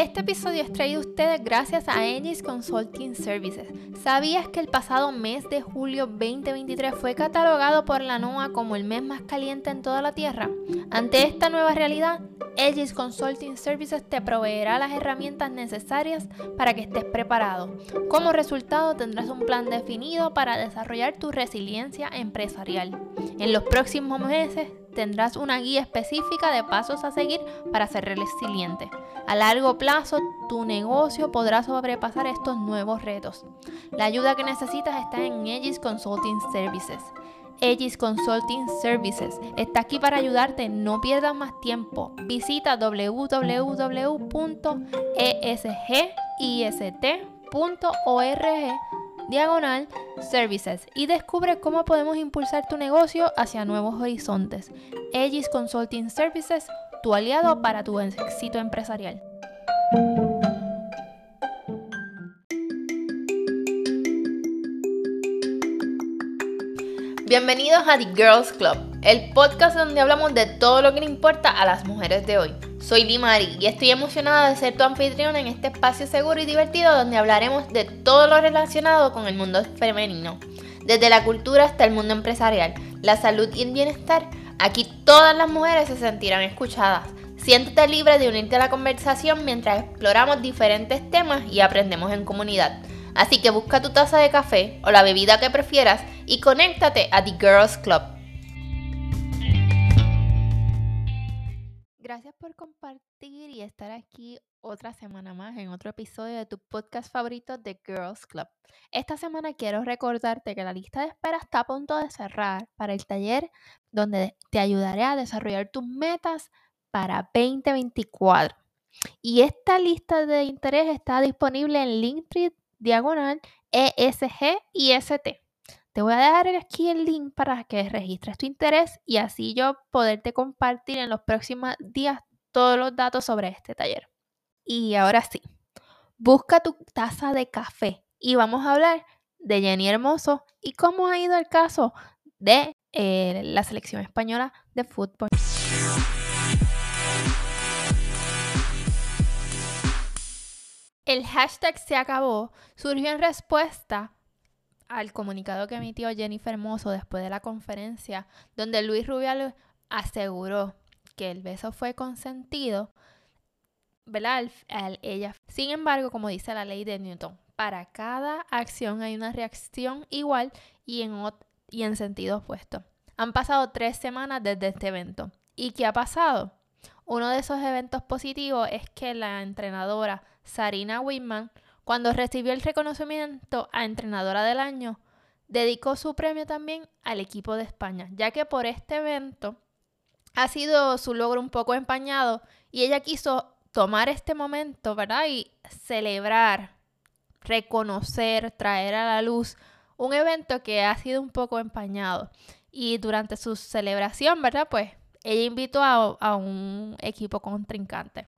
Este episodio es traído a ustedes gracias a Aegis Consulting Services. ¿Sabías que el pasado mes de julio 2023 fue catalogado por la NOAA como el mes más caliente en toda la Tierra? Ante esta nueva realidad, Aegis Consulting Services te proveerá las herramientas necesarias para que estés preparado. Como resultado, tendrás un plan definido para desarrollar tu resiliencia empresarial. En los próximos meses tendrás una guía específica de pasos a seguir para ser resiliente. A largo plazo, tu negocio podrá sobrepasar estos nuevos retos. La ayuda que necesitas está en Aegis Consulting Services. Aegis Consulting Services está aquí para ayudarte. No pierdas más tiempo. Visita www.esgist.org diagonal services y descubre cómo podemos impulsar tu negocio hacia nuevos horizontes. Aegis Consulting Services, tu aliado para tu éxito empresarial. Bienvenidos a The Girls Club, el podcast donde hablamos de todo lo que le importa a las mujeres de hoy. Soy Limari y estoy emocionada de ser tu anfitrión en este espacio seguro y divertido donde hablaremos de todo lo relacionado con el mundo femenino, desde la cultura hasta el mundo empresarial, la salud y el bienestar. Aquí todas las mujeres se sentirán escuchadas. Siéntete libre de unirte a la conversación mientras exploramos diferentes temas y aprendemos en comunidad. Así que busca tu taza de café o la bebida que prefieras y conéctate a The Girls Club. Gracias por compartir y estar aquí otra semana más en otro episodio de tu podcast favorito The Girls Club. Esta semana quiero recordarte que la lista de espera está a punto de cerrar para el taller donde te ayudaré a desarrollar tus metas para 2024. Y esta lista de interés está disponible en Linktree diagonal ESG y ST. Te voy a dejar aquí el link para que registres tu interés y así yo poderte compartir en los próximos días todos los datos sobre este taller. Y ahora sí, busca tu taza de café y vamos a hablar de Jenny Hermoso y cómo ha ido el caso de eh, la selección española de fútbol. El hashtag se acabó surgió en respuesta al comunicado que emitió Jennifer Hermoso después de la conferencia, donde Luis Rubial aseguró que el beso fue consentido, ¿verdad? ella. Sin embargo, como dice la ley de Newton, para cada acción hay una reacción igual y en, y en sentido opuesto. Han pasado tres semanas desde este evento. ¿Y qué ha pasado? Uno de esos eventos positivos es que la entrenadora Sarina Whitman cuando recibió el reconocimiento a Entrenadora del Año, dedicó su premio también al equipo de España, ya que por este evento ha sido su logro un poco empañado y ella quiso tomar este momento, ¿verdad? Y celebrar, reconocer, traer a la luz un evento que ha sido un poco empañado. Y durante su celebración, ¿verdad? Pues ella invitó a, a un equipo contrincante.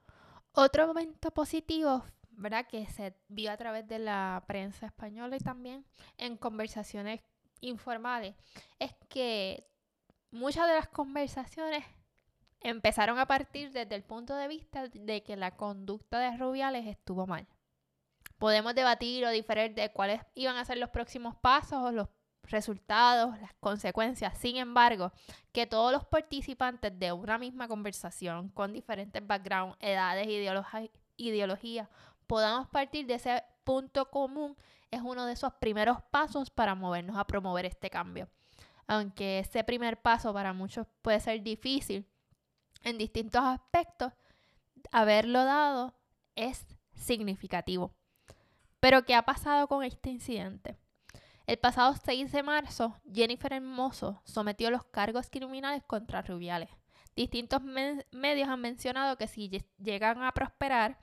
Otro momento positivo ¿verdad? Que se vio a través de la prensa española y también en conversaciones informales, es que muchas de las conversaciones empezaron a partir desde el punto de vista de que la conducta de Rubiales estuvo mal. Podemos debatir o diferir de cuáles iban a ser los próximos pasos o los resultados, las consecuencias. Sin embargo, que todos los participantes de una misma conversación con diferentes backgrounds, edades, ideologías podamos partir de ese punto común es uno de esos primeros pasos para movernos a promover este cambio. Aunque ese primer paso para muchos puede ser difícil en distintos aspectos, haberlo dado es significativo. Pero ¿qué ha pasado con este incidente? El pasado 6 de marzo, Jennifer Hermoso sometió los cargos criminales contra Rubiales. Distintos medios han mencionado que si llegan a prosperar,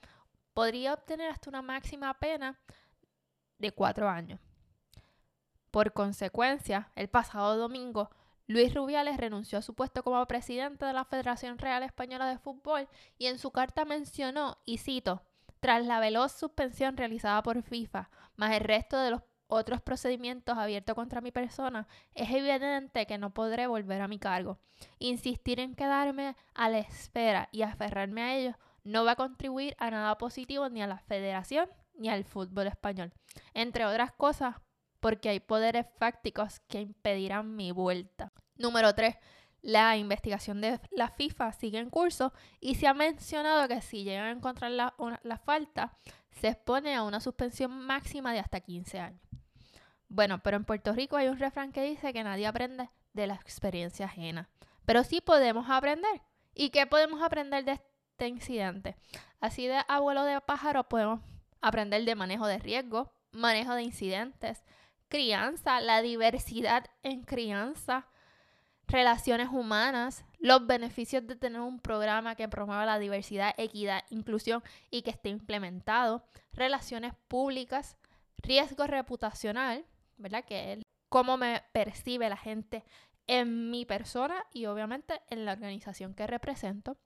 podría obtener hasta una máxima pena de cuatro años. Por consecuencia, el pasado domingo, Luis Rubiales renunció a su puesto como presidente de la Federación Real Española de Fútbol y en su carta mencionó, y cito, tras la veloz suspensión realizada por FIFA, más el resto de los otros procedimientos abiertos contra mi persona, es evidente que no podré volver a mi cargo. Insistir en quedarme a la espera y aferrarme a ellos no va a contribuir a nada positivo ni a la federación ni al fútbol español. Entre otras cosas, porque hay poderes fácticos que impedirán mi vuelta. Número 3. La investigación de la FIFA sigue en curso y se ha mencionado que si llegan a encontrar la, falta, se expone a una suspensión máxima de hasta 15 años. Bueno, pero en Puerto Rico hay un refrán que dice que nadie aprende de la experiencia ajena. Pero sí podemos aprender. ¿Y qué podemos aprender de este incidente? Así de abuelo de pájaro podemos aprender de manejo de riesgo, manejo de incidentes, crianza, la diversidad en crianza, relaciones humanas, los beneficios de tener un programa que promueva la diversidad, equidad, inclusión y que esté implementado, relaciones públicas, riesgo reputacional, ¿verdad? Que es cómo me percibe la gente en mi persona y obviamente en la organización que represento.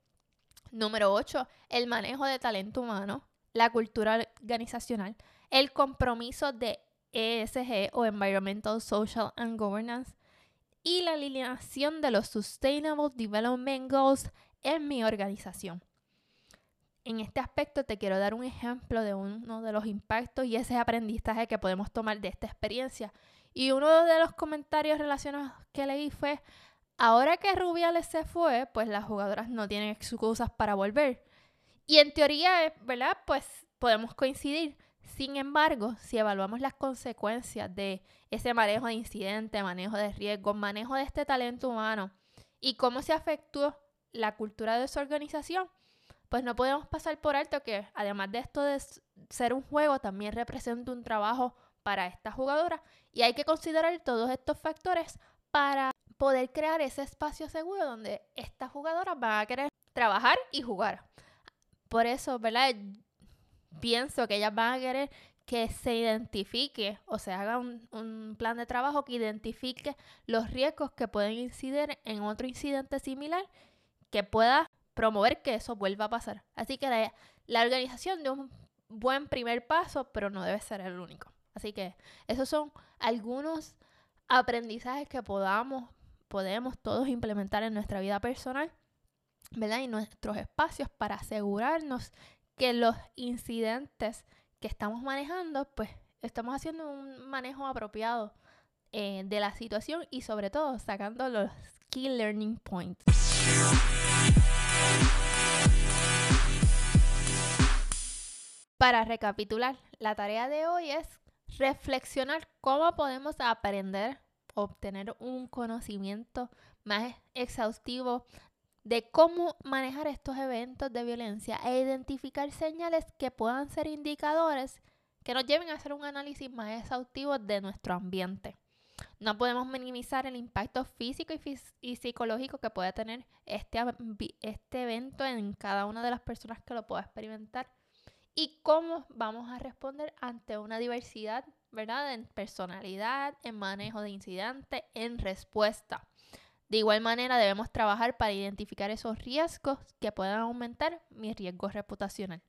Número 8, el manejo de talento humano, la cultura organizacional, el compromiso de ESG o Environmental, Social and Governance y la alineación de los Sustainable Development Goals en mi organización. En este aspecto te quiero dar un ejemplo de uno de los impactos y ese aprendizaje que podemos tomar de esta experiencia. Y uno de los comentarios relacionados que leí fue, ahora que Rubiales se fue, pues las jugadoras no tienen excusas para volver. Y en teoría, ¿verdad? Pues podemos coincidir. Sin embargo, si evaluamos las consecuencias de ese manejo de incidente, manejo de riesgos, manejo de este talento humano y cómo se afectó la cultura de su organización, pues no podemos pasar por alto que además de esto de ser un juego, también representa un trabajo para esta jugadora y hay que considerar todos estos factores para poder crear ese espacio seguro donde estas jugadoras van a querer trabajar y jugar. Por eso, ¿verdad? pienso que ellas van a querer que se identifique o se haga un, plan de trabajo que identifique los riesgos que pueden incidir en otro incidente similar que pueda promover que eso vuelva a pasar. Así que la, la organización de un buen primer paso, pero no debe ser el único. Así que esos son algunos aprendizajes que podamos, podemos todos implementar en nuestra vida personal, ¿verdad? Y nuestros espacios para asegurarnos que los incidentes que estamos manejando, pues estamos haciendo un manejo apropiado eh, de la situación y sobre todo sacando los key learning points. Para recapitular, la tarea de hoy es reflexionar cómo podemos aprender, obtener un conocimiento más exhaustivo de cómo manejar estos eventos de violencia e identificar señales que puedan ser indicadores que nos lleven a hacer un análisis más exhaustivo de nuestro ambiente. No podemos minimizar el impacto físico y, psicológico que puede tener este, este evento en cada una de las personas que lo pueda experimentar y cómo vamos a responder ante una diversidad, ¿verdad? En personalidad, en manejo de incidentes, en respuesta. De igual manera, debemos trabajar para identificar esos riesgos que puedan aumentar mi riesgo reputacional.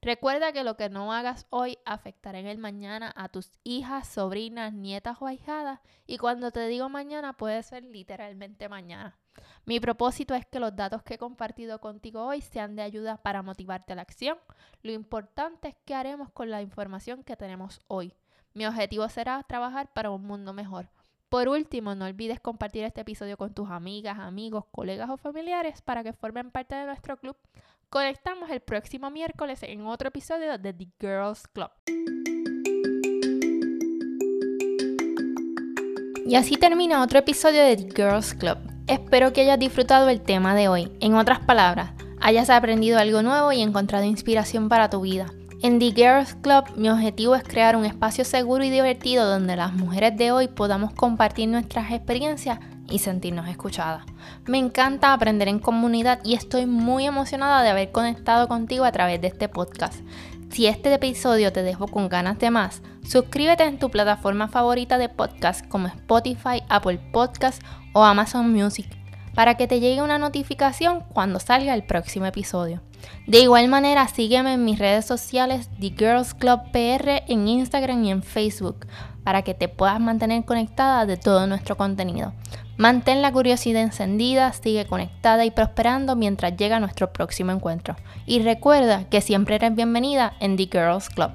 Recuerda que lo que no hagas hoy afectará en el mañana a tus hijas, sobrinas, nietas o ahijadas y cuando te digo mañana puede ser literalmente mañana. Mi propósito es que los datos que he compartido contigo hoy sean de ayuda para motivarte a la acción. Lo importante es que haremos con la información que tenemos hoy. Mi objetivo será trabajar para un mundo mejor. Por último, no olvides compartir este episodio con tus amigas, amigos, colegas o familiares para que formen parte de nuestro club. Conectamos el próximo miércoles en otro episodio de The Girls Club. Y así termina otro episodio de The Girls Club. Espero que hayas disfrutado el tema de hoy. En otras palabras, hayas aprendido algo nuevo y encontrado inspiración para tu vida. En The Girls Club mi objetivo es crear un espacio seguro y divertido donde las mujeres de hoy podamos compartir nuestras experiencias y sentirnos escuchadas. Me encanta aprender en comunidad y estoy muy emocionada de haber conectado contigo a través de este podcast. Si este episodio te dejó con ganas de más, suscríbete en tu plataforma favorita de podcast como Spotify, Apple Podcast o Amazon Music para que te llegue una notificación cuando salga el próximo episodio. De igual manera, sígueme en mis redes sociales The Girls Club PR en Instagram y en Facebook para que te puedas mantener conectada de todo nuestro contenido. Mantén la curiosidad encendida, sigue conectada y prosperando mientras llega nuestro próximo encuentro. Y recuerda que siempre eres bienvenida en The Girls Club.